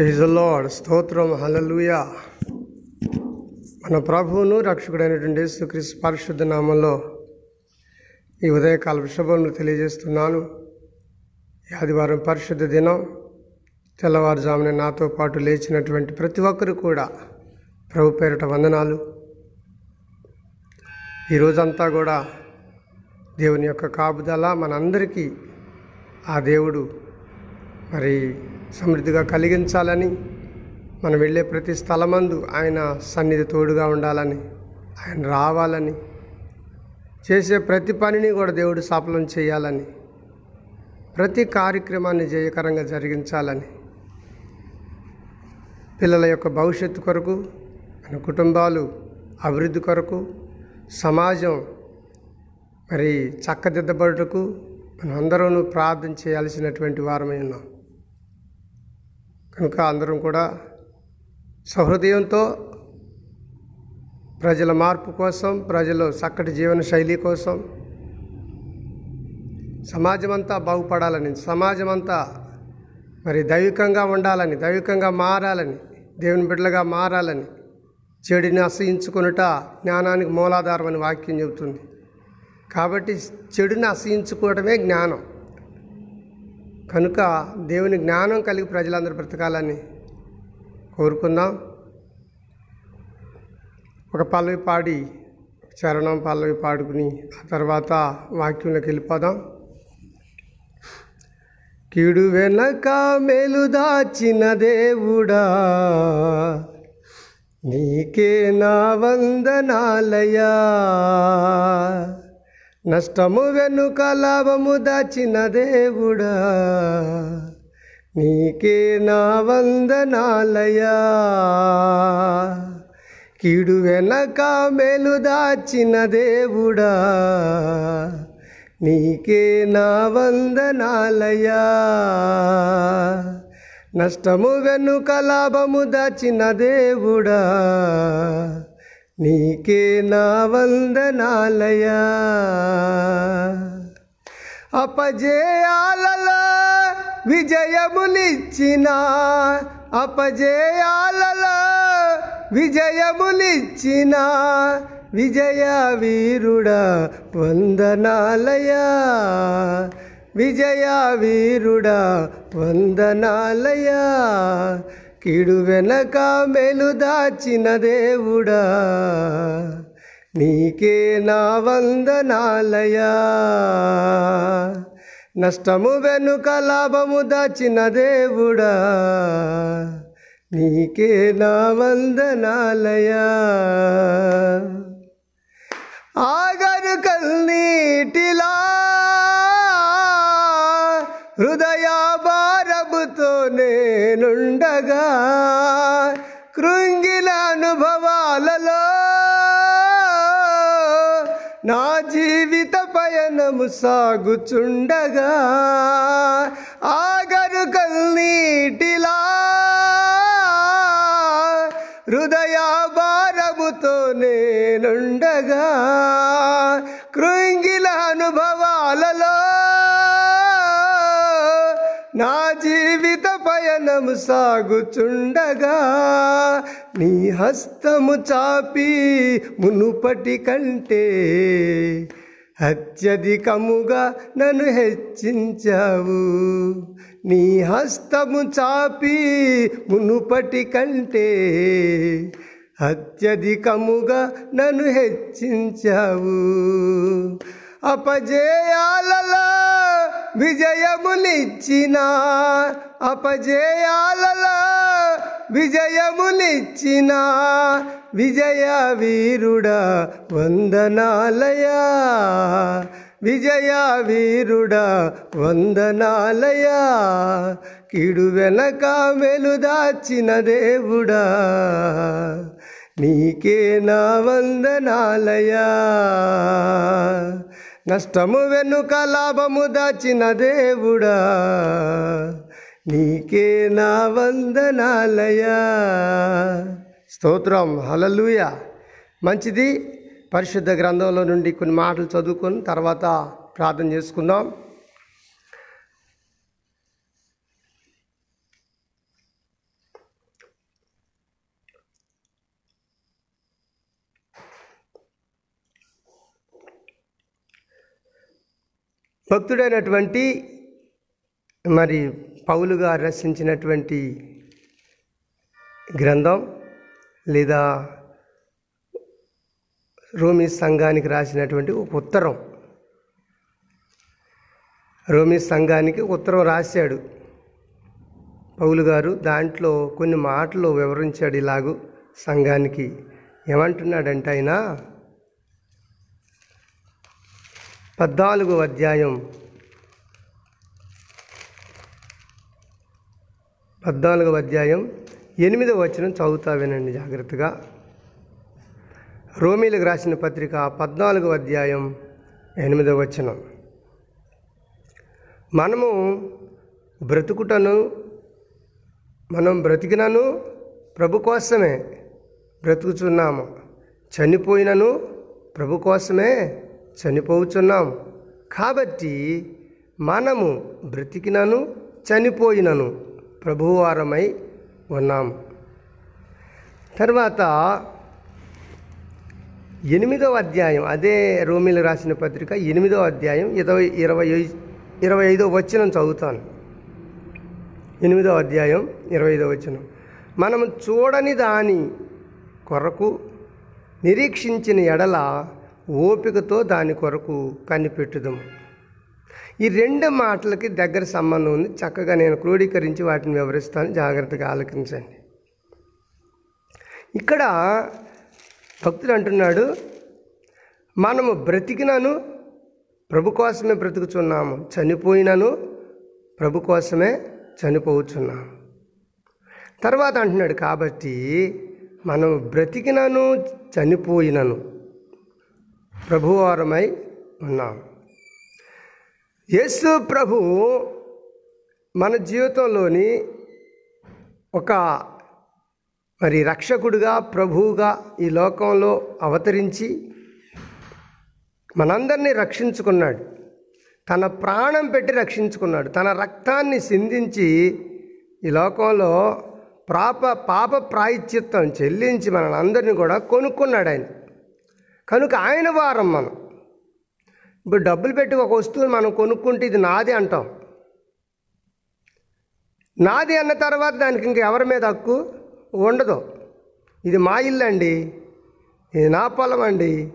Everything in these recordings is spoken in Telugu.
ప్రైజ్ లార్డ్ స్తోత్రం. హల్లెలూయా మన ప్రభువును రక్షకుడైనటువంటి యేసుక్రీస్తు పరిశుద్ధ నామంలో ఈ ఉదయకాల శుభములు తెలియజేస్తున్నాను. ఆదివారం పరిశుద్ధ దినం. తెల్లవారుజామున నాతో పాటు లేచినటువంటి ప్రతి ఒక్కరు కూడా ప్రభు పేరిట వందనాలు. ఈ రోజంతా కూడా దేవుని యొక్క కాపుదల మనందరికీ ఆ దేవుడు. మరి సమృద్ధిగా కలిగించాలని మనం వెళ్ళే ప్రతి స్థలమందు ఆయన సన్నిధి తోడుగా ఉండాలని ఆయన రావాలని చేసే ప్రతి పనిని కూడా దేవుడు సఫలం చేయాలని ప్రతి కార్యక్రమాన్ని జయకరంగా జరిగించాలని పిల్లల యొక్క భవిష్యత్తు కొరకు మన కుటుంబాలు అభివృద్ధి కొరకు సమాజం మరి చక్కదిద్దబడుటకు మనం అందరూ ప్రార్థన చేయాల్సినటువంటి వారమై ఉన్నాం. కనుక అందరం కూడా సహృదయంతో ప్రజల మార్పు కోసం ప్రజలు చక్కటి జీవన శైలి కోసం సమాజం అంతా బాగుపడాలని సమాజం అంతా మరి దైవికంగా ఉండాలని దైవికంగా మారాలని దేవుని బిడ్డలుగా మారాలని చెడుని అసహించుకునుట జ్ఞానానికి మూలాధారం అని వాక్యం చెబుతుంది. కాబట్టి చెడుని అసహించుకోవడమే జ్ఞానం. కనుక దేవుని జ్ఞానం కలిగి ప్రజలందరూ బ్రతకాలని కోరుకుందాం. ఒక పల్లవి పాడి చరణం పల్లవి పాడుకుని ఆ తర్వాత వాక్యంలోకి వెళ్ళిపోదాం. కీడు వెనక మెలుదాచిన దేవుడా నీకే నా వందనాలయా నష్టము వెనుక లాభము దాచిన దేవుడా. నీకే నా వందనాలయా కీడు వెనక మేలు దాచిన దేవుడా. నీకే నా వందనాలయా నష్టము వెనుక లాభము దాచిన దేవుడా. నీకే నా వందనాలయా అపజయాలలో విజయములిచ్చిన అపజయాలలో విజయములిచ్చిన విజయ వీరుడా వందనాలయా విజయ వీరుడా వందనాలయా కీడు వెనక మేలు దాచిన దేవుడా నీకే నా వందనాలయా నష్టము వెనుక లాభము దాచిన దేవుడా నీకే నా వందనాలయా ఆగరు కల్నీటిలా హృదయ భారముతో నేనుండగా కృంగిల అనుభవాలలో నా జీవిత పయనము సాగుచుండగా ఆగరు కల్నీటిలా హృదయ భారముతో నేనుండగా కృంగిల అనుభవాలలో నా జీవిత పయనము సాగుచుండగా నీ హస్తము చాపి మునుపటి కంటే అత్యధికముగా నన్ను హెచ్చించావు. నీ హస్తము చాపి మునుపటి కంటే అత్యధికముగా నన్ను హెచ్చించావు. అపజయాలలో విజయములిచ్చిన అపజయాలలో విజయములిచ్చిన విజయ వీరుడా వందనాలయా. విజయ వీరుడా వందనాలయా. కీడు వెనక మెలు దాచిన దేవుడా. నీకే నా వందనాలయా. నష్టము వెనుక లాభము దాచిన దేవుడా. నీకే నా వందనాలయా స్తోత్రం. హలలుయ మంచిది. పరిశుద్ధ గ్రంథంలో నుండి కొన్ని మాటలు చదువుకొని తర్వాత ప్రార్థన చేసుకుందాం. భక్తుడైనటువంటి మరి పౌలు గారు రచించినటువంటి గ్రంథం లేదా రోమి సంఘానికి రాసినటువంటి ఒక ఉత్తరం. రోమి సంఘానికి ఉత్తరం రాశాడు. పౌలు గారు దాంట్లో కొన్ని మాటలు వివరించాడు ఇలాగూ సంఘానికి. ఏమంటున్నాడంటే ఆయన పద్నాలుగో అధ్యాయం. పద్నాలుగవ అధ్యాయం. ఎనిమిదవ వచనం చదువుతా వినండి జాగ్రత్తగా. రోమీలకు రాసిన పత్రిక పద్నాలుగవ అధ్యాయం ఎనిమిదవ వచనం. మనము బ్రతుకుటను మనం బ్రతికినను ప్రభు కోసమే బ్రతుకుచున్నాము. చనిపోయినను ప్రభు కోసమే చనిపోవుచున్నాం కాబట్టి మనము బ్రతికినను చనిపోయినను ప్రభువారమై ఉన్నాం. తర్వాత ఎనిమిదవ అధ్యాయం అదే రోమిలు రాసిన పత్రిక ఎనిమిదవ అధ్యాయం ఇరవై ఇరవై ఇరవై ఐదో వచనం చదువుతాను. ఎనిమిదవ అధ్యాయం ఇరవై ఐదో వచనం. మనం చూడని దాని కొరకు నిరీక్షించిన ఎడల ఓపికతో దాని కొరకు కనిపెట్టుదాము ఈ రెండు మాటలకి దగ్గర సంబంధం ఉంది. చక్కగా నేను క్రోడీకరించి వాటిని వివరిస్తాను. జాగ్రత్తగా ఆలకించండి. ఇక్కడ భక్తుడు అంటున్నాడు మనము బ్రతికినను ప్రభు కోసమే బ్రతుకుచున్నాము. చనిపోయినను ప్రభు కోసమే చనిపోతున్నాము తర్వాత అంటున్నాడు కాబట్టి మనం బ్రతికినను చనిపోయినను. ప్రభువారమై ఉన్నాం. యేసు ప్రభు మన జీవితంలోని ఒక మరి రక్షకుడిగా ప్రభువుగా ఈ లోకంలో అవతరించి మనందరినీ రక్షించుకున్నాడు. తన ప్రాణం పెట్టి రక్షించుకున్నాడు. తన రక్తాన్ని సిందించి ఈ లోకంలో పాప పాప ప్రాయశ్చిత్తం చెల్లించి మనందరినీ కూడా కొనుక్కున్నాడు ఆయన. కనుక ఆయన వారం మనం. ఇప్పుడు డబ్బులు పెట్టి ఒక వస్తువుని మనం కొనుక్కుంటే ఇది నాది అంటాం. నాది అన్న తర్వాత దానికి ఇంక ఎవరి మీద హక్కు? ఉండదు. ఇది మా ఇల్లు అండి. ఇది నా పొలం అండి.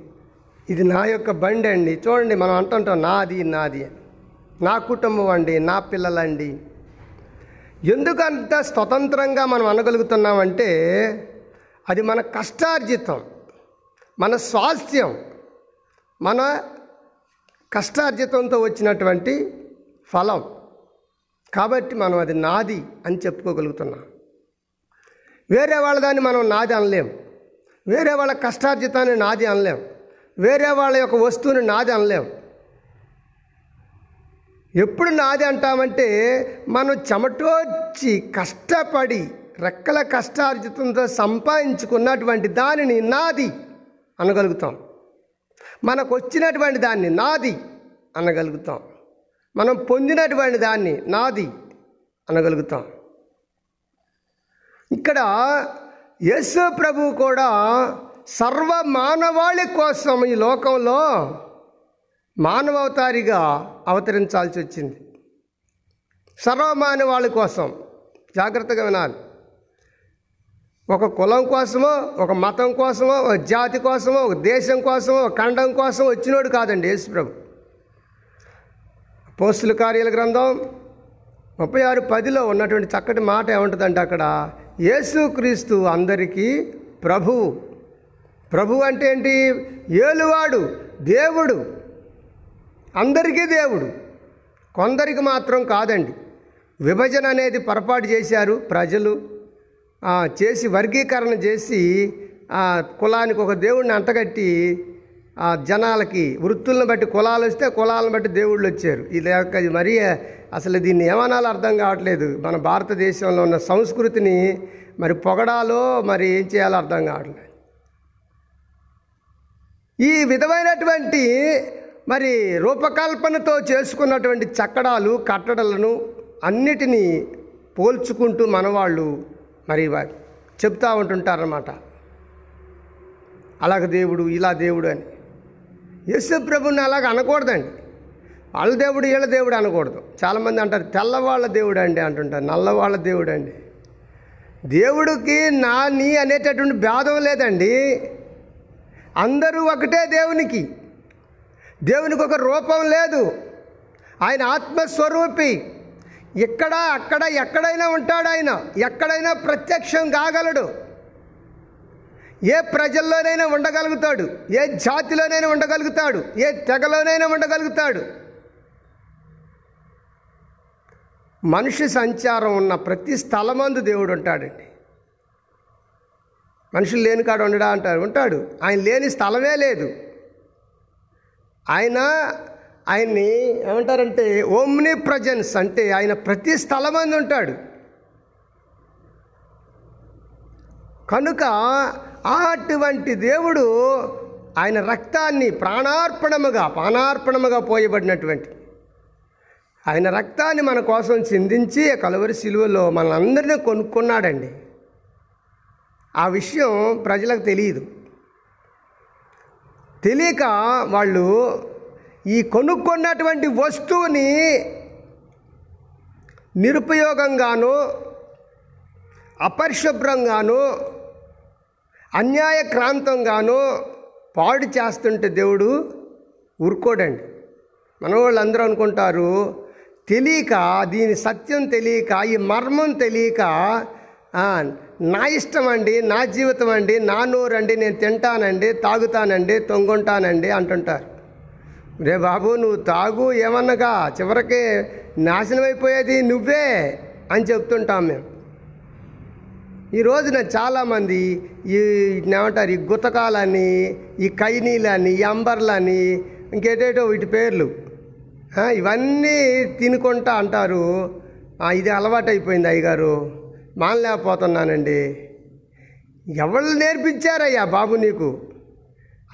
ఇది నా యొక్క బండి అండి. చూడండి మనం అంటుంటాం నాది నాది. నా కుటుంబం అండి నా పిల్లలండి. ఎందుకంత స్వతంత్రంగా మనం అనగలుగుతున్నామంటే అది మన కష్టార్జితం. మన స్వాస్థ్యం మన కష్టార్జితంతో వచ్చినటువంటి ఫలం. కాబట్టి మనం అది నాది అని చెప్పుకోగలుగుతున్నాం. వేరే వాళ్ళ దాన్ని మనం నాది అనలేం. వేరే వాళ్ళ కష్టార్జితాన్ని నాది అనలేం. వేరే వాళ్ళ యొక్క వస్తువుని నాది అనలేం. ఎప్పుడు నాది అంటామంటే మనం చెమటోచ్చి కష్టపడి రెక్కల కష్టార్జితంతో సంపాదించుకున్నటువంటి దానిని నాది. అనగలుగుతాం. మనకు వచ్చినటువంటి దాన్ని నాది అనగలుగుతాం. మనం పొందినటువంటి దాన్ని నాది అనగలుగుతాం. ఇక్కడ యేసు ప్రభు కూడా సర్వ మానవాళి కోసం ఈ లోకంలో మానవతారిగా అవతరించాల్సి వచ్చింది. సర్వమానవాళి కోసం. జాగ్రత్తగా వినాలి. ఒక కులం కోసమో ఒక మతం కోసమో ఒక జాతి కోసమో ఒక దేశం కోసమో ఒక ఖండం కోసం వచ్చినోడు కాదండి యేసుప్రభు. పోస్టుల కార్యాల గ్రంథం ముప్పై ఆరు పదిలో ఉన్నటువంటి చక్కటి మాట ఏముంటుందంటే అక్కడ యేసుక్రీస్తు అందరికీ ప్రభువు ప్రభు అంటే ఏంటి? ఏలువాడు దేవుడు. అందరికీ దేవుడు. కొందరికి మాత్రం కాదండి. విభజన అనేది పొరపాటు చేశారు ప్రజలు. చేసి వర్గీకరణ చేసి కులానికి ఒక దేవుడిని అంటగట్టి ఆ జనాలకి వృత్తులను బట్టి కులాలు వస్తే కులాలను బట్టి దేవుళ్ళు వచ్చారు. ఇది యొక్క ఇది మరీ అసలు దీన్ని ఏమనాలో అర్థం కావట్లేదు. మన భారతదేశంలో ఉన్న సంస్కృతిని మరి పొగడాలో మరి ఏం చేయాలో అర్థం కావట్లేదు. ఈ విధమైనటువంటి మరి రూపకల్పనతో చేసుకున్నటువంటి చక్కడాలు కట్టడలను అన్నిటినీ పోల్చుకుంటూ మనవాళ్ళు మరి వా- చెప్తా ఉంటుంటారన్నమాట. అలాగ దేవుడు ఇలా దేవుడు అని. యేసు ప్రభుని అలాగ అనకూడదండి. వాళ్ళ దేవుడు వీళ్ళ దేవుడు అనకూడదు. చాలామంది అంటారు తెల్లవాళ్ళ దేవుడు అండి అంటుంటారు నల్లవాళ్ళ దేవుడు అండి. దేవుడికి నా నీ అనేటటువంటి భేదం లేదండి. అందరూ ఒకటే దేవునికి. దేవునికి ఒక రూపం లేదు. ఆయన ఆత్మస్వరూపి. ఇక్కడ అక్కడ ఎక్కడైనా ఉంటాడు ఆయన. ఎక్కడైనా ప్రత్యక్షం కాగలడు. ఏ ప్రజల్లోనైనా ఉండగలుగుతాడు. ఏ జాతిలోనైనా ఉండగలుగుతాడు. ఏ తెగలోనైనా ఉండగలుగుతాడు. మనిషి సంచారం ఉన్న ప్రతి స్థలమందు దేవుడు ఉంటాడండి. మనుషులు లేని కాడ ఉండడా అంటారు? ఉంటాడు. ఆయన లేని స్థలమే లేదు. ఆయన ఆయన్ని ఏమంటారంటే ఓమ్ని ప్రజెన్స్ అంటే ఆయన ప్రతి స్థలమంది ఉంటాడు. కనుక అటువంటి దేవుడు ఆయన రక్తాన్ని ప్రాణార్పణముగా ప్రాణార్పణముగా పోయబడినటువంటి. ఆయన రక్తాన్ని మన కోసం చిందించి కలువరి శిలువలో మనందరినీ కొనుక్కున్నాడండి. ఆ విషయం ప్రజలకు తెలియదు. తెలియక వాళ్ళు ఈ కొనుక్కున్నటువంటి వస్తువుని నిరుపయోగంగాను అపరిశుభ్రంగాను అన్యాయక్రాంతంగాను పాడు చేస్తుంటే దేవుడు ఊరుకోడండి. మన వాళ్ళందరూ అనుకుంటారు తెలియక దీని సత్యం తెలియక ఈ మర్మం తెలియక నా ఇష్టం అండి నా జీవితం అండి నా నోరండి నేను తింటానండి తాగుతానండి తొంగుంటానండి అంటుంటారు. రే బాబు నువ్వు తాగు ఏమన్నగా? చివరికి నాశనం అయిపోయేది నువ్వే అని చెప్తుంటాం మేము. ఈ రోజున చాలామంది ఈ ఏమంటారు ఈ గుతకాలని ఈ కైనీలని ఈ అంబర్లని ఇంకేటేటో వీటి పేర్లు. ఇవన్నీ తినుకుంటా అంటారు. ఇది అలవాటైపోయింది అయ్యగారు. మానలేకపోతున్నానండి. ఎవరు నేర్పించారయ్యా బాబు నీకు?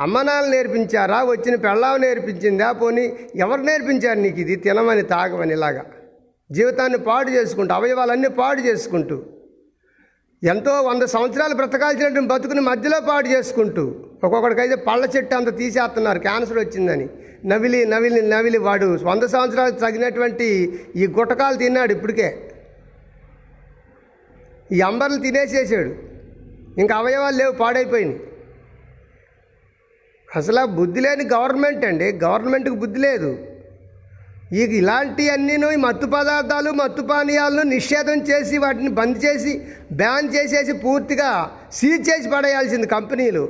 అమ్మనాలు నేర్పించారా? వచ్చిన పెళ్ళావు నేర్పించిందా? పోనీ ఎవరు నేర్పించారు నీకు ఇది? తినమని తాగమని ఇలాగా. జీవితాన్ని పాడు చేసుకుంటూ అవయవాలన్నీ పాడు చేసుకుంటూ ఎంతో వంద సంవత్సరాలు బ్రతకాల్సినటువంటి బతుకుని మధ్యలో పాడు చేసుకుంటూ ఒక్కొక్కడికైతే పళ్ళ చెట్టు అంత తీసేస్తున్నారు క్యాన్సర్ వచ్చిందని. నవిలి నవిలి నవిలి వాడు వంద సంవత్సరాలు తగినటువంటి ఈ గుటకాలు తిన్నాడు ఇప్పటికే. ఈ అంబర్లు తినేసేసాడు. ఇంకా అవయవాలు లేవు పాడైపోయినాయి. అసలు బుద్ధి లేని గవర్నమెంట్ అండి. గవర్నమెంట్కి బుద్ధి లేదు. ఈ ఇలాంటివన్నీను ఈ మత్తు పదార్థాలు మత్తు పానీయాలను నిషేధం చేసి వాటిని బంద్ చేసి బ్యాన్ చేసేసి పూర్తిగా సీజ్ చేసి పడేయాల్సింది కంపెనీలు.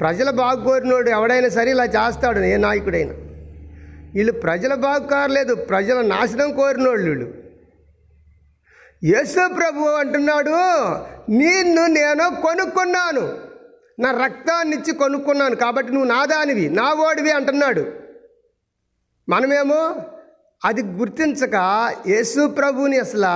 ప్రజల బాగు కోరినోడు ఎవడైనా సరే ఇలా చేస్తాడు ఏ నాయకుడైనా. వీళ్ళు ప్రజల బాగు కారలేదు ప్రజల నాశనం కోరినోళ్ళు వీళ్ళు. యేసు ప్రభు అంటున్నాడు నిన్ను నేను కొనుక్కున్నాను. నా రక్తాన్ని ఇచ్చి కొనుక్కున్నాను కాబట్టి నువ్వు నాదానివి నా ఓడివి అంటున్నాడు. మనమేమో అది గుర్తించక యేసు ప్రభుని అసలు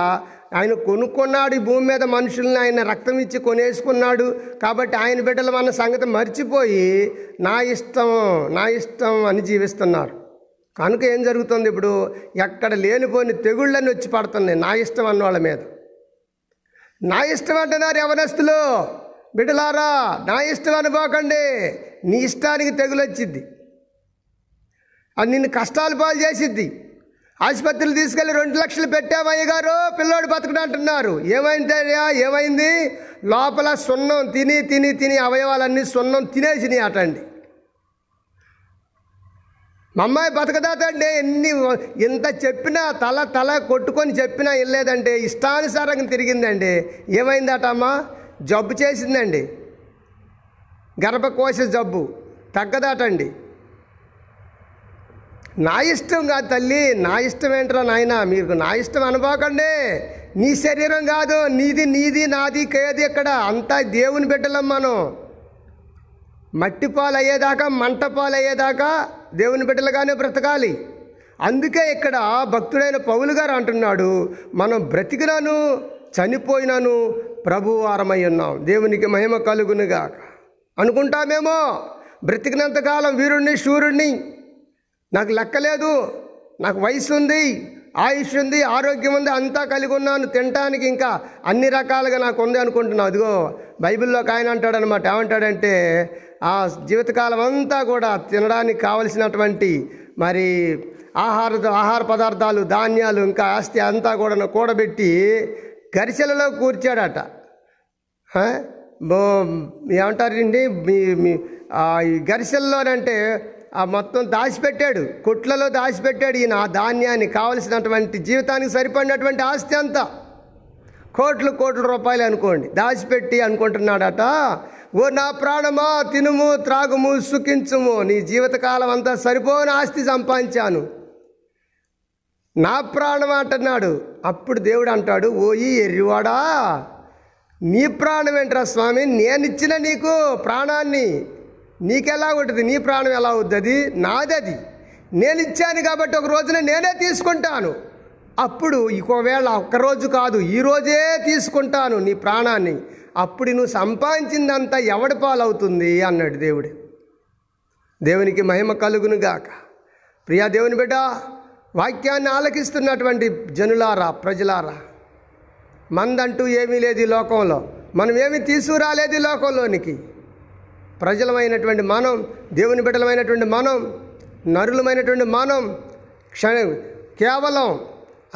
ఆయన కొనుక్కున్నాడు ఈ భూమి మీద మనుషుల్ని ఆయన రక్తం ఇచ్చి కొనేసుకున్నాడు కాబట్టి ఆయన బిడ్డలు మన సంగతి మర్చిపోయి నా ఇష్టం నా ఇష్టం అని జీవిస్తున్నారు. కనుక ఏం జరుగుతుంది ఇప్పుడు? ఎక్కడ లేనిపోని తెగుళ్ళని వచ్చి పడుతున్నాయి నా ఇష్టం అన్నోళ్ళ మీద. నా ఇష్టం అంటున్నారు యవనస్తులు. బిడ్డలారా నా ఇష్టం అనుకోకండి నీ ఇష్టానికి తెగులొచ్చిద్ది. అది నిన్ను కష్టాలు పాలు చేసిద్ది. ఆసుపత్రులు తీసుకెళ్ళి రెండు లక్షలు పెట్టావు అయ్యగారు పిల్లోడు బతకడం అంటున్నారు. ఏమైందయ్యా ఏమైంది? లోపల సున్నం తిని తిని తిని అవయవాలన్నీ సున్నం తినేసినాయి అటండి మా అమ్మాయి బతకదాతండి ఎన్ని ఇంత చెప్పినా తల తల కొట్టుకొని చెప్పినా వెళ్ళలేదండి ఇష్టానుసారంగా తిరిగిందండి. ఏమైంది అమ్మా? జబ్బు చేసిందండి. గర్భకోశ జబ్బు. తగ్గదాటండి. నా ఇష్టం కాదు తల్లి నా ఇష్టం ఏంట్రా నాయన? మీకు నా ఇష్టం అనుకోకండి నీ శరీరం కాదు నీది నీది నాది కేది ఇక్కడ అంతా దేవుని బిడ్డలం మనం. మట్టి పాలు అయ్యేదాకా మంట పాలు అయ్యేదాకా దేవుని బిడ్డలుగానే బ్రతకాలి. అందుకే ఇక్కడ భక్తుడైన పౌలు గారు అంటున్నాడు మనం బ్రతికినాను చనిపోయినాను ప్రభువారమై ఉన్నాం. దేవునికి మహిమ కలుగునుగా అనుకుంటామేమో? బ్రతికినంతకాలం వీరుణ్ణి శూరుణ్ణి. నాకు లెక్కలేదు. నాకు వయసు ఉంది ఆయుష్ ఉంది ఆరోగ్యం ఉంది అంతా కలిగి ఉన్నాను తినటానికి ఇంకా అన్ని రకాలుగా నాకు ఉంది అనుకుంటున్నాను అదిగో బైబిల్లో ఒక ఆయన అంటాడనమాట. ఏమంటాడంటే ఆ జీవితకాలం అంతా కూడా తినడానికి కావలసినటువంటి మరి ఆహార ఆహార పదార్థాలు ధాన్యాలు ఇంకా ఆస్తి అంతా కూడా కూడబెట్టి గరిసెలలో కూర్చాడట. ఏమంటారండి మీ మీ ఈ గరిసెల్లోనంటే ఆ మొత్తం దాచిపెట్టాడు. కొట్లలో దాచిపెట్టాడు ఈయన ఆ ధాన్యాన్ని కావలసినటువంటి జీవితానికి సరిపడినటువంటి ఆస్తి అంతా. కోట్లు కోట్ల రూపాయలు అనుకోండి. దాచిపెట్టి అనుకుంటున్నాడట ఓ నా ప్రాణమా తినుము త్రాగుము సుఖించుము నీ జీవితకాలం అంతా సరిపోని ఆస్తి సంపాదించాను. నా ప్రాణం అంటున్నాడు. అప్పుడు దేవుడు అంటాడు ఓయి ఎర్రివాడా నీ ప్రాణం ఏంట్రా స్వామి? నేనిచ్చిన నీకు ప్రాణాన్ని. నీకెలా ఉంటుంది? నీ ప్రాణం ఎలా అవుతుంది నాదది నేను ఇచ్చాను కాబట్టి ఒక రోజున నేనే తీసుకుంటాను. అప్పుడు ఒకవేళ ఒక్కరోజు కాదు ఈ రోజే తీసుకుంటాను నీ ప్రాణాన్ని. అప్పుడు నువ్వు సంపాదించిందంతా ఎవడి పాలవుతుంది? అన్నాడు దేవుడు. దేవునికి మహిమ కలుగును గాక. ప్రియా దేవుని బిడ్డ వాక్యాన్ని ఆలకిస్తున్నటువంటి జనులారా ప్రజలారా మందంటూ ఏమీ లేదు ఈ లోకంలో. మనం ఏమి తీసుకురాలేదు ఈ లోకంలోనికి. ప్రజలమైనటువంటి మనం దేవుని బిడ్డలమైనటువంటి మనం నరులమైనటువంటి మనం క్షణ కేవలం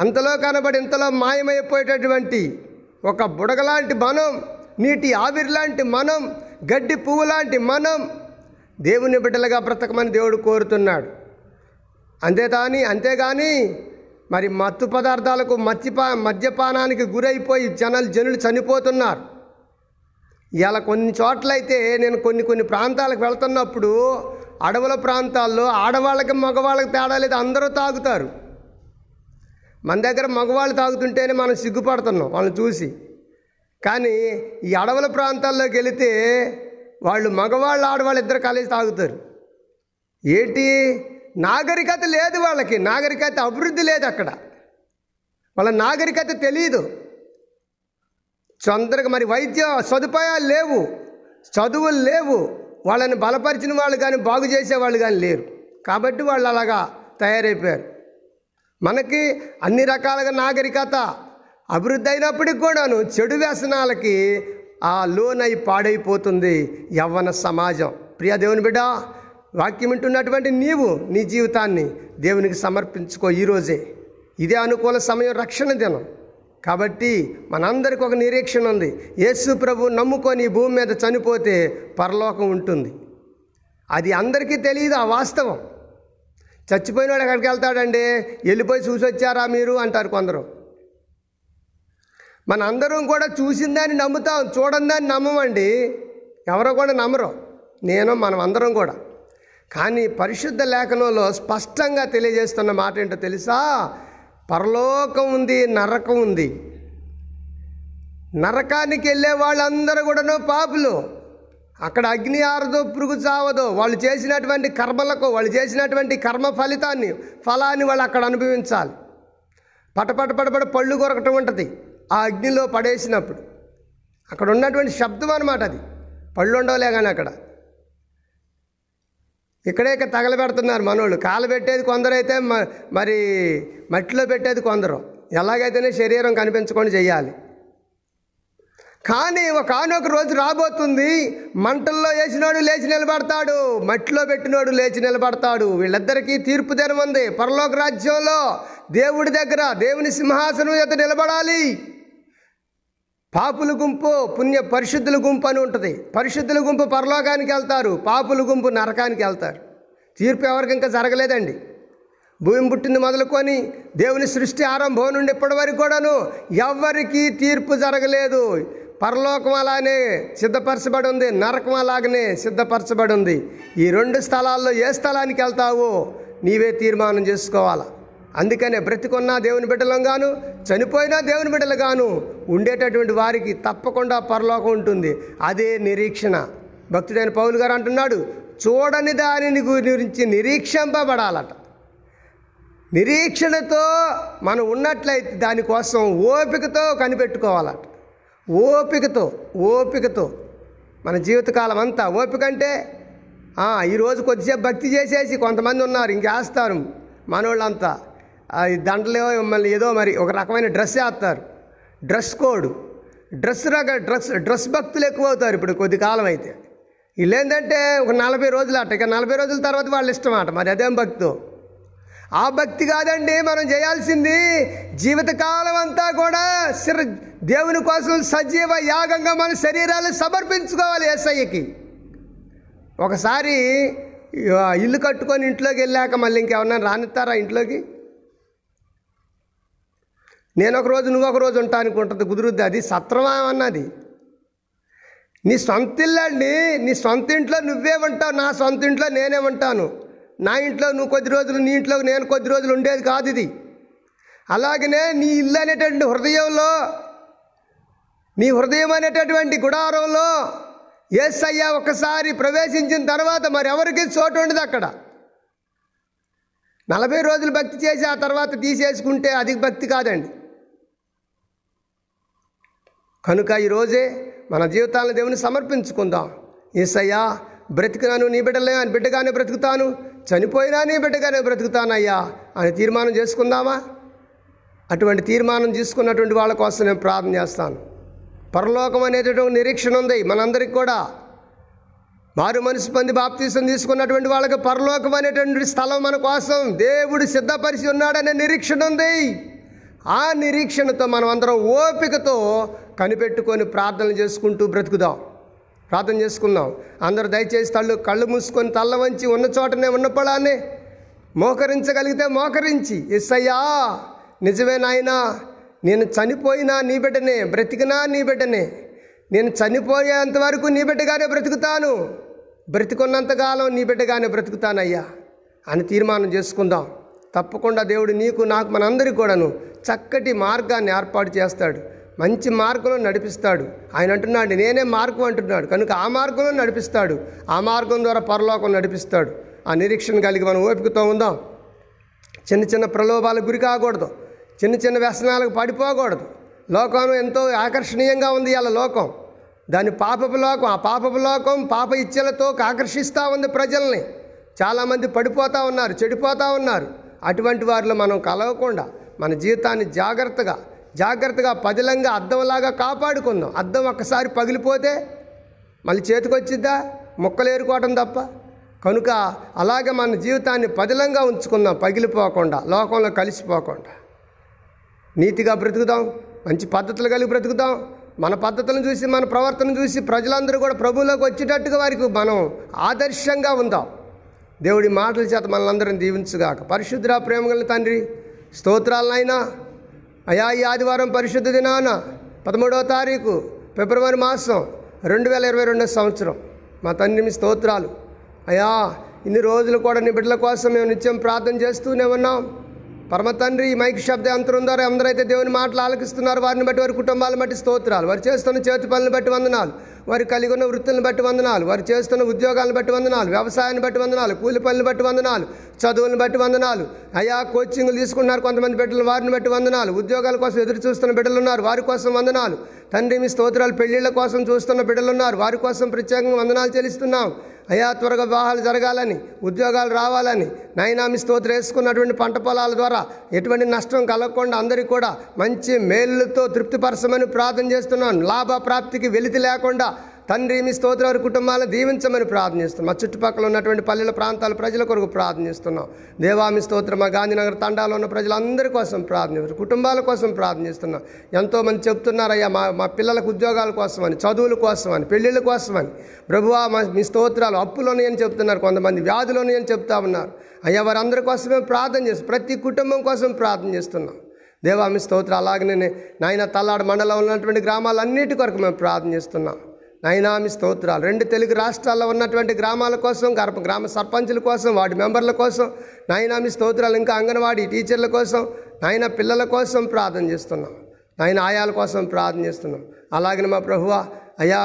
అంతలో కనబడి ఇంతలో మాయమైపోయేటటువంటి ఒక బుడగలాంటి మనం నీటి ఆవిరి లాంటి మనం గడ్డి పువ్వు లాంటి మనం దేవుని బిడ్డలుగా బ్రతకమని దేవుడు కోరుతున్నాడు. అంతేతాని అంతేగాని మరి మత్తు పదార్థాలకు మత్స్యపా మద్యపానానికి గురైపోయి జనాలు జనులు చనిపోతున్నారు. ఇలా కొన్ని చోట్లయితే నేను కొన్ని కొన్ని ప్రాంతాలకు వెళ్తున్నప్పుడు అడవుల ప్రాంతాల్లో ఆడవాళ్ళకి మగవాళ్ళకి తేడా లేదు అందరూ తాగుతారు. మన దగ్గర మగవాళ్ళు తాగుతుంటేనే మనం సిగ్గుపడుతున్నాం వాళ్ళని చూసి. కానీ ఈ అడవుల ప్రాంతాల్లోకి వెళితే వాళ్ళు మగవాళ్ళు ఆడవాళ్ళు ఇద్దరు కలిసి తాగుతారు. ఏంటి? నాగరికత లేదు వాళ్ళకి. నాగరికత అభివృద్ధి లేదు అక్కడ. వాళ్ళ నాగరికత తెలియదు తొందరగా మరి వైద్య సదుపాయాలు లేవు. చదువులు లేవు. వాళ్ళని బలపరిచిన వాళ్ళు కానీ బాగు చేసేవాళ్ళు కానీ లేరు. కాబట్టి వాళ్ళు అలాగా తయారైపోయారు. మనకి అన్ని రకాలుగా నాగరికత అభివృద్ధి అయినప్పటికి కూడాను చెడు వ్యసనాలకి ఆ లోనై పాడైపోతుంది యవ్వన సమాజం. ప్రియ దేవుని బిడ్డ వాక్యం వింటున్నటువంటి నీవు నీ జీవితాన్ని దేవునికి సమర్పించుకో ఈరోజే ఇదే అనుకూల సమయం రక్షణ దినం. కాబట్టి మనందరికి ఒక నిరీక్షణ ఉంది. యేసు ప్రభు నమ్ముకొని భూమి మీద చనిపోతే పరలోకం ఉంటుంది. అది అందరికీ తెలియదు ఆ వాస్తవం. చచ్చిపోయినాడు ఎక్కడికి వెళ్తాడండి? వెళ్ళిపోయి చూసి వచ్చారా మీరు? అంటారు కొందరు. మన అందరం కూడా చూసిందని నమ్ముతాం. చూడందని నమ్మమండి. ఎవరో కూడా నమ్మరు. నేను మనం అందరం కూడా. కానీ పరిశుద్ధ లేఖనంలో స్పష్టంగా తెలియజేస్తున్న మాట ఏంటో తెలుసా? పరలోకం ఉంది నరకం ఉంది. నరకానికి వెళ్ళే వాళ్ళందరూ కూడాను పాపులు. అక్కడ అగ్ని ఆరదో పురుగు చావదో వాళ్ళు చేసినటువంటి కర్మలకు వాళ్ళు చేసినటువంటి కర్మ ఫలితాన్ని ఫలాన్ని వాళ్ళు అక్కడ అనుభవించాలి. పటపట పటపట పళ్ళు కొరకటం ఉంటుంది. ఆ అగ్నిలో పడేసినప్పుడు. అక్కడ ఉన్నటువంటి శబ్దం అనమాట అది. పళ్ళు ఉండవలే కానీ అక్కడ. ఇక్కడే ఇక్కడ తగలబెడుతున్నారు మనోళ్ళు. కాలు పెట్టేది కొందరైతే మరి మట్టిలో పెట్టేది కొందరు. ఎలాగైతేనే శరీరం కనిపించకుండా చేయాలి. కానీ ఒక ఆనొక రోజు రాబోతుంది. మంటల్లో వేసినోడు లేచి నిలబడతాడు. మట్టిలో పెట్టినోడు లేచి నిలబడతాడు. వీళ్ళిద్దరికీ తీర్పు దినం ఉంది. పరలోక రాజ్యంలో దేవుడి దగ్గర దేవుని సింహాసనం ఎదుట నిలబడాలి. పాపుల గుంపు పుణ్య పరిశుద్ధుల గుంపు అని ఉంటుంది. పరిశుద్ధుల గుంపు పరలోకానికి వెళ్తారు పాపుల గుంపు నరకానికి వెళ్తారు. తీర్పు ఎవరికి ఇంకా జరగలేదండి. భూమి పుట్టింది మొదలుకొని దేవుని సృష్టి ఆరంభం నుండి ఇప్పటి వరకు కూడాను ఎవ్వరికీ తీర్పు జరగలేదు. పరలోకం అలానే సిద్ధపరచబడి ఉంది నరకం అలాగనే సిద్ధపరచబడి ఉంది ఈ రెండు స్థలాల్లో ఏ స్థలానికి వెళ్తావో నీవే తీర్మానం చేసుకోవాలా? అందుకనే బ్రతికున్నా దేవుని బిడ్డలంగాను చనిపోయినా దేవుని బిడ్డలుగాను ఉండేటటువంటి వారికి తప్పకుండా పరలోకం ఉంటుంది. అదే నిరీక్షణ. భక్తుడైన పౌలు గారు అంటున్నాడు చూడని దానిని గురించి నిరీక్షింపబడాలట. నిరీక్షణతో మనం ఉన్నట్లయితే దానికోసం ఓపికతో కనిపెట్టుకోవాలట. ఓపికతో ఓపికతో. మన జీవితకాలం అంతా ఓపిక అంటే ఈరోజు కొద్దిసేపు భక్తి చేసేసి కొంతమంది ఉన్నారు ఇంకేస్తారు మనోళ్ళంతా. దండలో మళ్ళీ ఏదో మరి ఒక రకమైన డ్రెస్ వేస్తారు. Dress code. డ్రెస్ రక డ్రెస్ డ్రెస్ భక్తులు ఎక్కువ అవుతారు ఇప్పుడు కొద్ది కాలం అయితే. వీళ్ళు ఏంటంటే ఒక నలభై రోజులు అట్ట ఇక నలభై రోజుల తర్వాత వాళ్ళు ఇష్టం అట మరి అదేం భక్తు? ఆ భక్తి కాదండి మనం చేయాల్సింది జీవితకాలం అంతా కూడా సిర దేవుని కోసం సజీవ యాగంగా మన శరీరాలు సమర్పించుకోవాలి ఎస్ఐకి ఒకసారి ఇల్లు కట్టుకొని ఇంట్లోకి వెళ్ళాక మళ్ళీ ఇంకేమన్నా రానిస్తారా ఇంట్లోకి? నేను ఒక రోజు నువ్వు ఒక రోజు ఉంటానికి ఉంటుంది కుదురుద్ది. అది సత్రమా అన్నది నీ సొంత ఇల్లు నీ సొంత ఇంట్లో నువ్వే ఉంటావు నా సొంత ఇంట్లో నేనే ఉంటాను. నా ఇంట్లో నువ్వు కొద్ది రోజులు నీ ఇంట్లో నేను కొద్ది రోజులు ఉండేది కాదు ఇది. అలాగనే నీ ఇల్లు అనేటువంటి హృదయంలో నీ హృదయం అనేటటువంటి గుడారంలో ఏసయ్య ఒకసారి ప్రవేశించిన తర్వాత మరి ఎవరికి చోటు ఉండదు అక్కడ. నలభై రోజులు భక్తి చేసి ఆ తర్వాత తీసేసుకుంటే అది భక్తి కాదండి. కనుక ఈరోజే మన జీవితాలను దేవుని సమర్పించుకుందాం. ఏసయ్యా బ్రతికినాను నీ బిడ్డలే అని బిడ్డగానే బ్రతుకుతాను. చనిపోయినా నీ బిడ్డగానే బ్రతుకుతానయ్యా అని తీర్మానం చేసుకుందామా? అటువంటి తీర్మానం తీసుకున్నటువంటి వాళ్ళ కోసం నేను ప్రార్థన చేస్తాను. పరలోకం అనేటటువంటి నిరీక్షణ ఉంది మనందరికి కూడా. మారు మనసు పొంది బాప్తీసం తీసుకున్నటువంటి వాళ్ళకి పరలోకం అనేటువంటి స్థలం మన కోసం. దేవుడు సిద్ధపరిచి ఉన్నాడనే నిరీక్షణ ఉంది. ఆ నిరీక్షణతో మనం అందరం ఓపికతో కనిపెట్టుకొని ప్రార్థనలు చేసుకుంటూ బ్రతుకుదాం. ప్రార్థన చేసుకుందాం. అందరూ దయచేసి తళ్ళు కళ్ళు మూసుకొని తల్ల వంచి ఉన్న చోటనే ఉన్న పొలాన్ని మోకరించగలిగితే మోకరించి ఎస్సయ్యా నిజమే నాయనా నేను చనిపోయినా నీ బిడ్డనే బ్రతికినా నీ బిడ్డనే. నేను చనిపోయేంత వరకు నీ బిడ్డగానే బ్రతుకుతాను. బ్రతికున్నంతకాలం నీ బిడ్డగానే బ్రతుకుతానయ్యా. అని తీర్మానం చేసుకుందాం. తప్పకుండా దేవుడు నీకు నాకు మనందరికీ కూడాను చక్కటి మార్గాన్ని ఏర్పాటు చేస్తాడు. మంచి మార్గంలో నడిపిస్తాడు. ఆయన అంటున్నాడు నేనే మార్గం అంటున్నాడు. కనుక ఆ మార్గంలో నడిపిస్తాడు. ఆ మార్గం ద్వారా పరలోకం నడిపిస్తాడు. ఆ నిరీక్షణ కలిగి మనం ఓపికతో ఉందాం. చిన్న చిన్న ప్రలోభాలకు గురి కాకూడదు. చిన్న చిన్న వ్యసనాలకు పడిపోకూడదు. లోకం ఎంతో ఆకర్షణీయంగా ఉంది ఇలా లోకం. దాని పాపపు లోకం ఆ పాపపు లోకం పాప ఇచ్చలతో ఆకర్షిస్తూ ఉంది ప్రజల్ని. చాలామంది పడిపోతూ ఉన్నారు చెడిపోతూ ఉన్నారు. అటువంటి వారిలో మనం కలవకుండా మన జీవితాన్ని జాగ్రత్తగా జాగ్రత్తగా పదిలంగా అద్దంలాగా కాపాడుకుందాం. అద్దం ఒక్కసారి పగిలిపోతే మళ్ళీ చేతికొచ్చిద్దా? ముక్కలు ఏరుకోవటం తప్ప. కనుక అలాగే మన జీవితాన్ని పదిలంగా ఉంచుకుందాం పగిలిపోకుండా లోకంలో కలిసిపోకుండా. నీతిగా బ్రతుకుదాం మంచి పద్ధతులు కలిగి బ్రతుకుదాం. మన పద్ధతులను చూసి మన ప్రవర్తన చూసి ప్రజలందరూ కూడా ప్రభువులోకి వచ్చేటట్టుగా వారికి మనం ఆదర్శంగా ఉందాం. దేవుడి మాటల చేత మనందరం దీవించుగాక. పరిశుద్ధ ప్రేమగల తండ్రి స్తోత్రాలనైనా అయా ఈ ఆదివారం పరిశుద్ధ దినాన పదమూడవ తారీఖు ఫిబ్రవరి మాసం రెండు వేల ఇరవై రెండో సంవత్సరం. మా తండ్రి మీ స్తోత్రాలు. అయా ఇన్ని రోజులు కూడా నీ బిడ్డల కోసం మేము నిత్యం ప్రార్థన చేస్తూనే ఉన్నాం. పరమ తండ్రి మైక్ శబ్ద యంత్రం అందరైతే దేవుని మాటలు ఆలకిస్తున్నారు. వారిని బట్టి వారి కుటుంబాలను బట్టి స్తోత్రాలు. వారు చేస్తున్న చేతి పనులను బట్టి వందనాలు. వారు కలిగి ఉన్న వృత్తులను బట్టి వందనాలు. వారు చేస్తున్న ఉద్యోగాలను బట్టి వందనాలు. వ్యవసాయాన్ని బట్టి వందనాలు. కూలి పనులను బట్టి వందనాలు. చదువులను బట్టి వందనాలు. అయా కోచింగ్లు తీసుకున్నారు కొంతమంది బిడ్డలు. వారిని బట్టి వందనాలు. ఉద్యోగాల కోసం ఎదురు చూస్తున్న బిడ్డలు ఉన్నారు. వారి కోసం వందనాలు. తండ్రి మీ స్తోత్రాలు పెళ్ళిళ్ళ కోసం చూస్తున్న బిడ్డలు ఉన్నారు. వారి కోసం ప్రత్యేకంగా వందనాలు చెల్లిస్తున్నాం. అయా త్వరగా వివాహాలు జరగాలని ఉద్యోగాలు రావాలని నైనా మీ స్తోత్రం వేసుకున్నటువంటి పంట పొలాల ద్వారా ఎటువంటి నష్టం కలగకుండా అందరికీ కూడా మంచి మేలులతో తృప్తిపరచమని ప్రార్థన చేస్తున్నాను. లాభ ప్రాప్తికి వెలితి లేకుండా తండ్రి మీ స్తోత్ర వారి కుటుంబాలను దీవించమని ప్రార్థిస్తున్నాం మా చుట్టుపక్కల ఉన్నటువంటి పల్లెల ప్రాంతాల ప్రజల కొరకు ప్రార్థిస్తున్నాం దేవామి స్తోత్రం మా గాంధీనగర్ తండాలో ఉన్న ప్రజలందరి కోసం ప్రార్థిస్తున్నాం కుటుంబాల కోసం ప్రార్థిస్తున్నాం ఎంతోమంది చెప్తున్నారయ్యా మా మా పిల్లలకు ఉద్యోగాల కోసమని చదువుల కోసమని పెళ్ళిళ్ళ కోసమని. ప్రభువా మా మీ స్తోత్రాలు అప్పులోనే అని చెప్తున్నారు. కొంతమంది వ్యాధులోనే అని చెప్తా ఉన్నారు. అయ్యా వారందరి కోసమే ప్రార్థన చేస్తాం ప్రతి కుటుంబం కోసం ప్రార్థన చేస్తున్నాం దేవామి స్తోత్ర అలాగనే నాయన తల్లాడు మండలంలో ఉన్నటువంటి గ్రామాలన్నిటి కొరకు మేము ప్రార్థన చేస్తున్నాం నైనామి స్తోత్రాలు. రెండు తెలుగు రాష్ట్రాల్లో ఉన్నటువంటి గ్రామాల కోసం గర్భ గ్రామ సర్పంచుల కోసం వాటి మెంబర్ల కోసం నైనామి స్తోత్రాలు ఇంకా అంగన్వాడీ టీచర్ల కోసం నాయన పిల్లల కోసం ప్రార్థన చేస్తున్నాం. నాయన ఆయాల కోసం ప్రార్థన చేస్తున్నాం. అలాగే మా ప్రభువా అయ్యా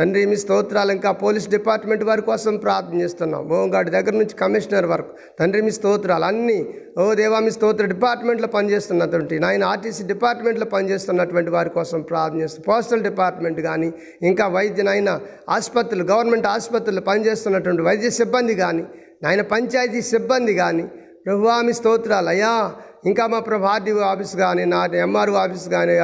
తండ్రి మీ స్తోత్రాలు ఇంకా పోలీస్ డిపార్ట్మెంట్ వారి కోసం ప్రార్థన చేస్తున్నాం. హోంగార్డ్ దగ్గర నుంచి కమిషనర్ వరకు. తండ్రి మీ స్తోత్రాలు అన్నీ ఓ దేవా మీ స్తోత్ర డిపార్ట్మెంట్లో పనిచేస్తున్నటువంటి నాయన ఆర్టీసీ డిపార్ట్మెంట్లో పనిచేస్తున్నటువంటి వారి కోసం ప్రార్థన చేస్తాం పోస్టల్ డిపార్ట్మెంట్ కానీ ఇంకా వైద్య నాయన ఆసుపత్రులు గవర్నమెంట్ ఆసుపత్రులు పనిచేస్తున్నటువంటి వైద్య సిబ్బంది కానీ నాయన పంచాయతీ సిబ్బంది కానీ ప్రభువా మీ స్తోత్రాలు అయ్యా ఇంకా మా ప్రభు ఆర్డీఓ ఆఫీస్ కానీ నా ఎంఆర్ఓ ఆఫీస్ కానీ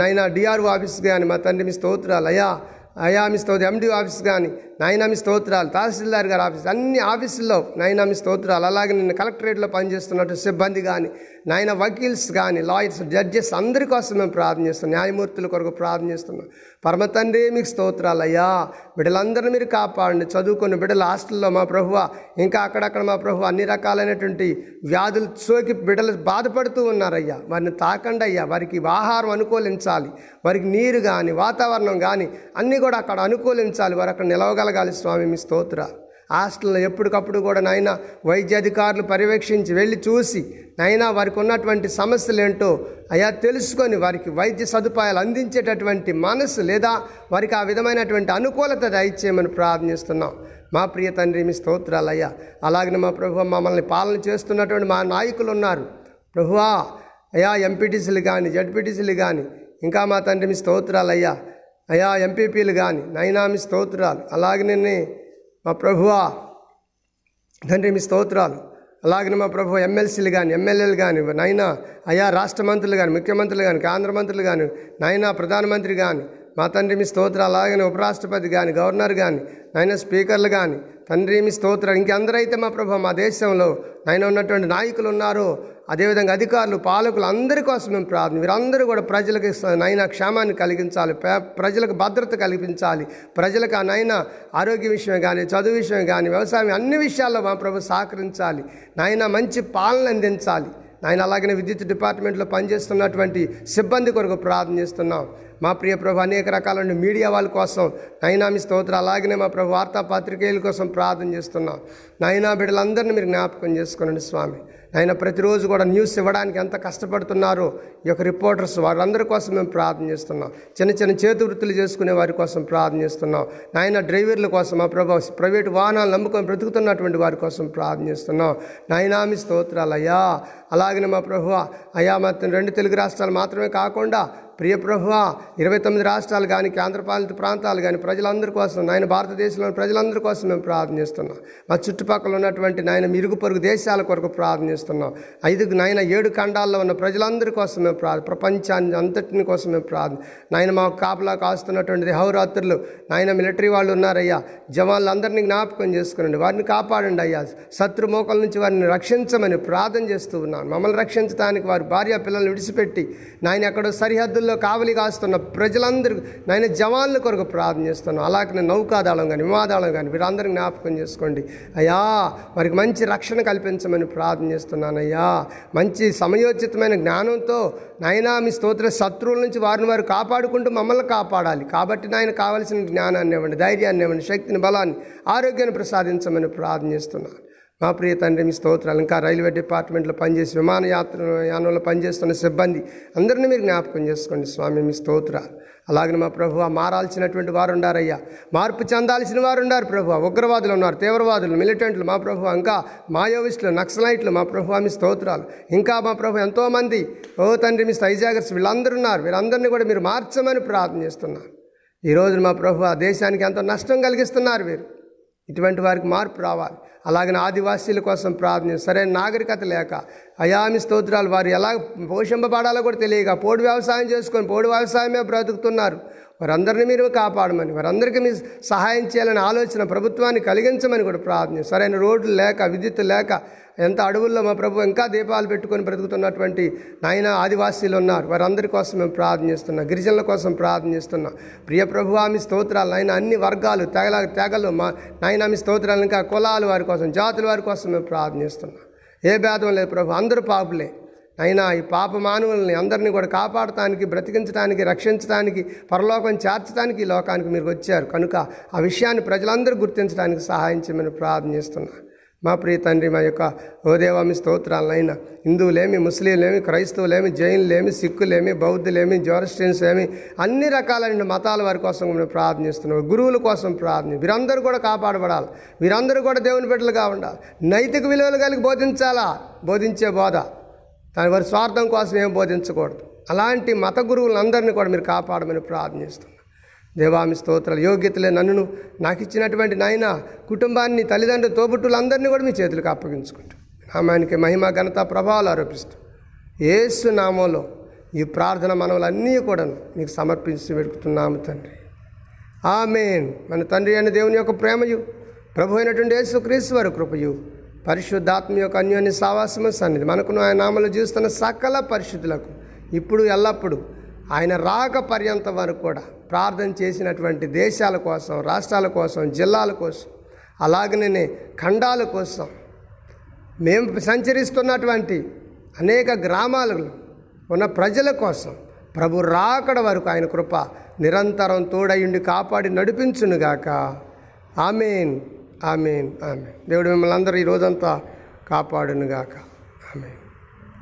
నైనా డిఆర్ఓ ఆఫీస్ కానీ మా తండ్రి మీ స్తోత్రాలు అయ్యా అయా మీ స్తోత్రం ఎండి ఆఫీస్ కానీ నాయనామి స్తోత్రాలు తహసీల్దార్ గారి ఆఫీస్ అన్ని ఆఫీసుల్లో నాయనామి స్తోత్రాలు. అలాగే నిన్న కలెక్టరేట్లో పనిచేస్తున్నట్టు సిబ్బంది కానీ నాయన వకీల్స్ కానీ లాయర్స్ జడ్జెస్ అందరి కోసం మేము ప్రార్థన చేస్తున్నాం. న్యాయమూర్తుల కొరకు ప్రార్థన చేస్తున్నాం. పరమ తండ్రి మీకు స్తోత్రాలు అయ్యా బిడ్డలందరినీ మీరు కాపాడండి. చదువుకున్న బిడ్డల హాస్టల్లో మా ప్రభువ ఇంకా అక్కడక్కడ మా ప్రభు అన్ని రకాలైనటువంటి వ్యాధులు సోకి బిడ్డలు బాధపడుతూ ఉన్నారయ్యా. వారిని తాకండి అయ్యా. వారికి ఆహారం అనుకూలించాలి. వారికి నీరు కానీ వాతావరణం కానీ అన్నీ కూడా అక్కడ అనుకూలించాలి. వారు అక్కడ కలగాలి స్వామి మీ స్తోత్ర. హాస్టల్లో ఎప్పటికప్పుడు కూడా నాయన వైద్యాధికారులు పర్యవేక్షించి వెళ్ళి చూసి నైనా వారికి ఉన్నటువంటి సమస్యలు ఏంటో అయా తెలుసుకొని వారికి వైద్య సదుపాయాలు అందించేటటువంటి మనసు లేదా వారికి ఆ విధమైనటువంటి అనుకూలత దయచేయమని ప్రార్థిస్తున్నాం. మా ప్రియ తండ్రి మీ స్తోత్రాలయ్యా. అలాగనే మా ప్రభు మమ్మల్ని పాలన చేస్తున్నటువంటి మా నాయకులు ఉన్నారు. ప్రభువా అయా ఎంపీటీసీలు కానీ జడ్పీటీసీలు కానీ ఇంకా మా తండ్రి మీ స్తోత్రాలయ్యా. అయా ఎంపీపీలు కానీ నైనా మీ స్తోత్రాలు. అలాగనే మా ప్రభువా తండ్రి మీ స్తోత్రాలు. అలాగనే మా ప్రభు ఎమ్మెల్సీలు కానీ ఎమ్మెల్యేలు కానీ నైనా అయా రాష్ట్ర మంత్రులు కానీ ముఖ్యమంత్రులు కానీ కేంద్ర మంత్రులు కానీ నైనా ప్రధానమంత్రి కానీ మా తండ్రి మీ స్తోత్రం అలాగనే ఉపరాష్ట్రపతి కానీ గవర్నర్ కానీ నైనా స్పీకర్లు కానీ తండ్రి మీ స్తోత్రాలు. ఇంకెందరైతే మా ప్రభు మా దేశంలో నైనా ఉన్నటువంటి నాయకులు ఉన్నారో అదేవిధంగా అధికారులు పాలకులు అందరి కోసం మేము ప్రార్థన వీరందరూ కూడా ప్రజలకు నైనా క్షేమాన్ని కలిగించాలి ప్రజలకు భద్రత కల్పించాలి. ప్రజలకు ఆ నైనా ఆరోగ్య విషయం కానీ చదువు విషయం కానీ వ్యవసాయం అన్ని విషయాల్లో మా ప్రభు సహకరించాలి. నాయన మంచి పాలన అందించాలి. నాయన అలాగనే విద్యుత్ డిపార్ట్మెంట్లో పనిచేస్తున్నటువంటి సిబ్బంది కొరకు ప్రార్థన చేస్తున్నాం. మా ప్రియ ప్రభు అనేక రకాలైన మీడియా వాళ్ళ కోసం నైనా స్తోత్ర అలాగనే మా ప్రభు వార్తాపత్రికేయుల కోసం ప్రార్థన చేస్తున్నాం. నైనా బిడ్డలందరినీ మీరు జ్ఞాపకం చేసుకోనండి స్వామి. ఆయన ప్రతిరోజు కూడా న్యూస్ ఇవ్వడానికి ఎంత కష్టపడుతున్నారో ఈ యొక్క రిపోర్టర్స్ వారందరి కోసం మేము ప్రార్థన చేస్తున్నాం. చిన్న చిన్న చేతి వృత్తులు చేసుకునే వారి కోసం ప్రార్థన చేస్తున్నాం. నాయన డ్రైవర్ల కోసం మా ప్రభావ ప్రైవేట్ వాహనాలు నమ్ముకొని బ్రతుకుతున్నటువంటి వారి కోసం ప్రార్థన చేస్తున్నాం. నాయనామి స్తోత్రాలయ్యా. అలాగనే మా ప్రభు అయ్యా మా రెండు తెలుగు రాష్ట్రాలు మాత్రమే కాకుండా ప్రియ ప్రభువ ఇరవై తొమ్మిది రాష్ట్రాలు కానీ కేంద్రపాలిత ప్రాంతాలు కానీ ప్రజలందరి కోసం నాయన భారతదేశంలోని ప్రజలందరి కోసం మేము ప్రార్థిస్తున్నాం మా చుట్టుపక్కల ఉన్నటువంటి నాయన ఇరుగు పొరుగు దేశాల కొరకు ప్రార్థిస్తున్నాం ఐదు నాయన ఏడు ఖండాల్లో ఉన్న ప్రజలందరి కోసం మేము ప్రార్థన ప్రపంచాన్ని అంతటిని కోసం మేము ప్రార్థన. నాయన మా కాపలా కాస్తున్నటువంటి హౌరాత్రులు నాయన మిలిటరీ వాళ్ళు ఉన్నారయ్యా జవాన్లందరినీ జ్ఞాపకం చేసుకునండి వారిని కాపాడండి అయ్యా. శత్రు మోకల నుంచి వారిని రక్షించమని ప్రార్థన చేస్తూ ఉన్నాను మమ్మల్ని రక్షించడానికి వారి భార్య పిల్లల్ని విడిచిపెట్టి నాయన ఎక్కడో సరిహద్దుల్లో కావలి కాస్తున్న ప్రజలందరూ నాయన జవాన్ల కొరకు ప్రార్థన చేస్తున్నాం. అలాగే నౌకాదళం కానీ విమాదాళం కానీ వీరందరూ జ్ఞాపకం చేసుకోండి. అయ్యా వారికి మంచి రక్షణ కల్పించమని ప్రార్థన చేస్తున్నానయ్యా మంచి సమయోచితమైన జ్ఞానంతో నాయనా మీ స్తోత్ర శత్రువుల నుంచి వారిని వారు కాపాడుకుంటూ మమ్మల్ని కాపాడాలి. కాబట్టి నాయన కావలసిన జ్ఞానాన్ని ఇవ్వండి ధైర్యాన్ని ఇవ్వండి శక్తిని బలాన్ని ఆరోగ్యాన్ని ప్రసాదించమని ప్రార్థన చేస్తున్నాను. మా ప్రియ తండ్రి మీ స్తోత్రాలు. ఇంకా రైల్వే డిపార్ట్మెంట్లో పనిచేసి విమానయాత్ర యానంలో పనిచేస్తున్న సిబ్బంది అందరినీ మీరు జ్ఞాపకం చేసుకోండి. స్వామి మీ స్తోత్రాలు. అలాగే మా ప్రభు మారాల్సినటువంటి వారు ఉండారయ్యా. మార్పు చెందాల్సిన వారు ఉన్నారు ప్రభు. ఉగ్రవాదులు ఉన్నారు తీవ్రవాదులు మిలిటెంట్లు మా ప్రభు ఇంకా మాయోవిస్టులు నక్సలైట్లు. మా ప్రభు మీ స్తోత్రాలు. ఇంకా మా ప్రభు ఎంతోమంది. ఓ తండ్రి మీ స్టైజాగర్స్ వీళ్ళందరూ ఉన్నారు. వీళ్ళందరినీ కూడా మీరు మార్చమని ప్రార్థన చేస్తున్నారు ఈ రోజు మా ప్రభు ఆ దేశానికి ఎంతో నష్టం కలిగిస్తున్నారు వీరు. ఇటువంటి వారికి మార్పు రావాలి. అలాగనే ఆదివాసీల కోసం ప్రార్థన సరైన నాగరికత లేక అయామి స్తోత్రాలు వారు ఎలా పోషింపబడాలో కూడా తెలియక పోడు వ్యవసాయం చేసుకొని పోడు వ్యవసాయమే బ్రతుకుతున్నారు. వారందరిని మీరు కాపాడమని వారందరికీ మీరు సహాయం చేయాలని ఆలోచన ప్రభుత్వాన్ని కలిగించమని కూడా ప్రార్థన సరైన రోడ్లు లేక విద్యుత్ లేక ఎంత అడవుల్లో మా ప్రభు ఇంకా దీపాలు పెట్టుకొని బ్రతుకుతున్నటువంటి నాయన ఆదివాసీలు ఉన్నారు. వారందరి కోసం మేము ప్రార్థనిస్తున్నాం గిరిజనుల కోసం ప్రార్థనిస్తున్నాం ప్రియ ప్రభు ఆమె స్తోత్రాలు నాయన అన్ని వర్గాలు తెగల తెగలు మా నాయన ఆమె స్తోత్రాలు ఇంకా కులాలు వారి కోసం జాతుల వారి కోసం మేము ప్రార్థనిస్తున్నాం ఏ భేదం లేదు ప్రభు అందరూ పాపులే. అయినా ఈ పాప మానవుల్ని అందరినీ కూడా కాపాడటానికి బ్రతికించడానికి రక్షించడానికి పరలోకం చేర్చడానికి ఈ లోకానికి మీరు వచ్చారు. కనుక ఆ విషయాన్ని ప్రజలందరూ గుర్తించడానికి సహాయం చేయమని ప్రార్థన చేస్తున్నా. మా ప్రియ తండ్రి మా యొక్క ఓదేవామి స్తోత్రాలైనా హిందువులేమి ముస్లింలేమి క్రైస్తవులేమి జైన్లేమి సిక్కులేమి బౌద్ధులేమి జోరస్టియన్స్ ఏమి అన్ని రకాలైన మతాల వారి కోసం మేము ప్రార్థనిస్తున్నాం గురువుల కోసం ప్రార్థన వీరందరూ కూడా కాపాడబడాలి. వీరందరూ కూడా దేవుని బిడ్డలుగా ఉండాలి. నైతిక విలువలు కలిగి బోధించాలా? బోధించే బోధ. దాని వారి స్వార్థం కోసం ఏం బోధించకూడదు. అలాంటి మత గురువులందరినీ కూడా మీరు కాపాడమని ప్రార్థన దేవామి స్తోత్రాలు యోగ్యతలే నన్ను నాకు ఇచ్చినటువంటి నాయన కుటుంబాన్ని తల్లిదండ్రులు తోబుట్టులందరినీ కూడా మీ చేతులకు అప్పగించుకుంటూ. నామానికి మహిమ ఘనత ప్రభావాలు ఆరోపిస్తూ. ఏసు నామంలో ఈ ప్రార్థన మనవులన్నీ కూడా మీకు సమర్పించి పెడుతున్నాము తండ్రి. ఆమెన్. మన తండ్రి అయిన దేవుని యొక్క ప్రేమయు ప్రభు అయినటువంటి యేసు క్రీస్తు వారి కృపయు పరిశుద్ధాత్మ యొక్క అన్యోన్య సావాసము సన్నిధి. మనకును ఆయన నామలు చూస్తున్న సకల పరిశుద్ధులకు ఇప్పుడు ఎల్లప్పుడూ ఆయన రాక పర్యంతం వరకు కూడా ప్రార్థన చేసినటువంటి దేశాల కోసం రాష్ట్రాల కోసం జిల్లాల కోసం అలాగనే ఖండాల కోసం మేము సంచరిస్తున్నటువంటి అనేక గ్రామాలలో ఉన్న ప్రజల కోసం ప్రభు రాకడ వరకు ఆయన కృప నిరంతరం తోడయుండి కాపాడి నడిపించునుగాక. ఆమెన్. ఆమె ఆమె దేవుడు మిమ్మల్ని అందరూ ఈ రోజంతా కాపాడునుగాక. ఆమె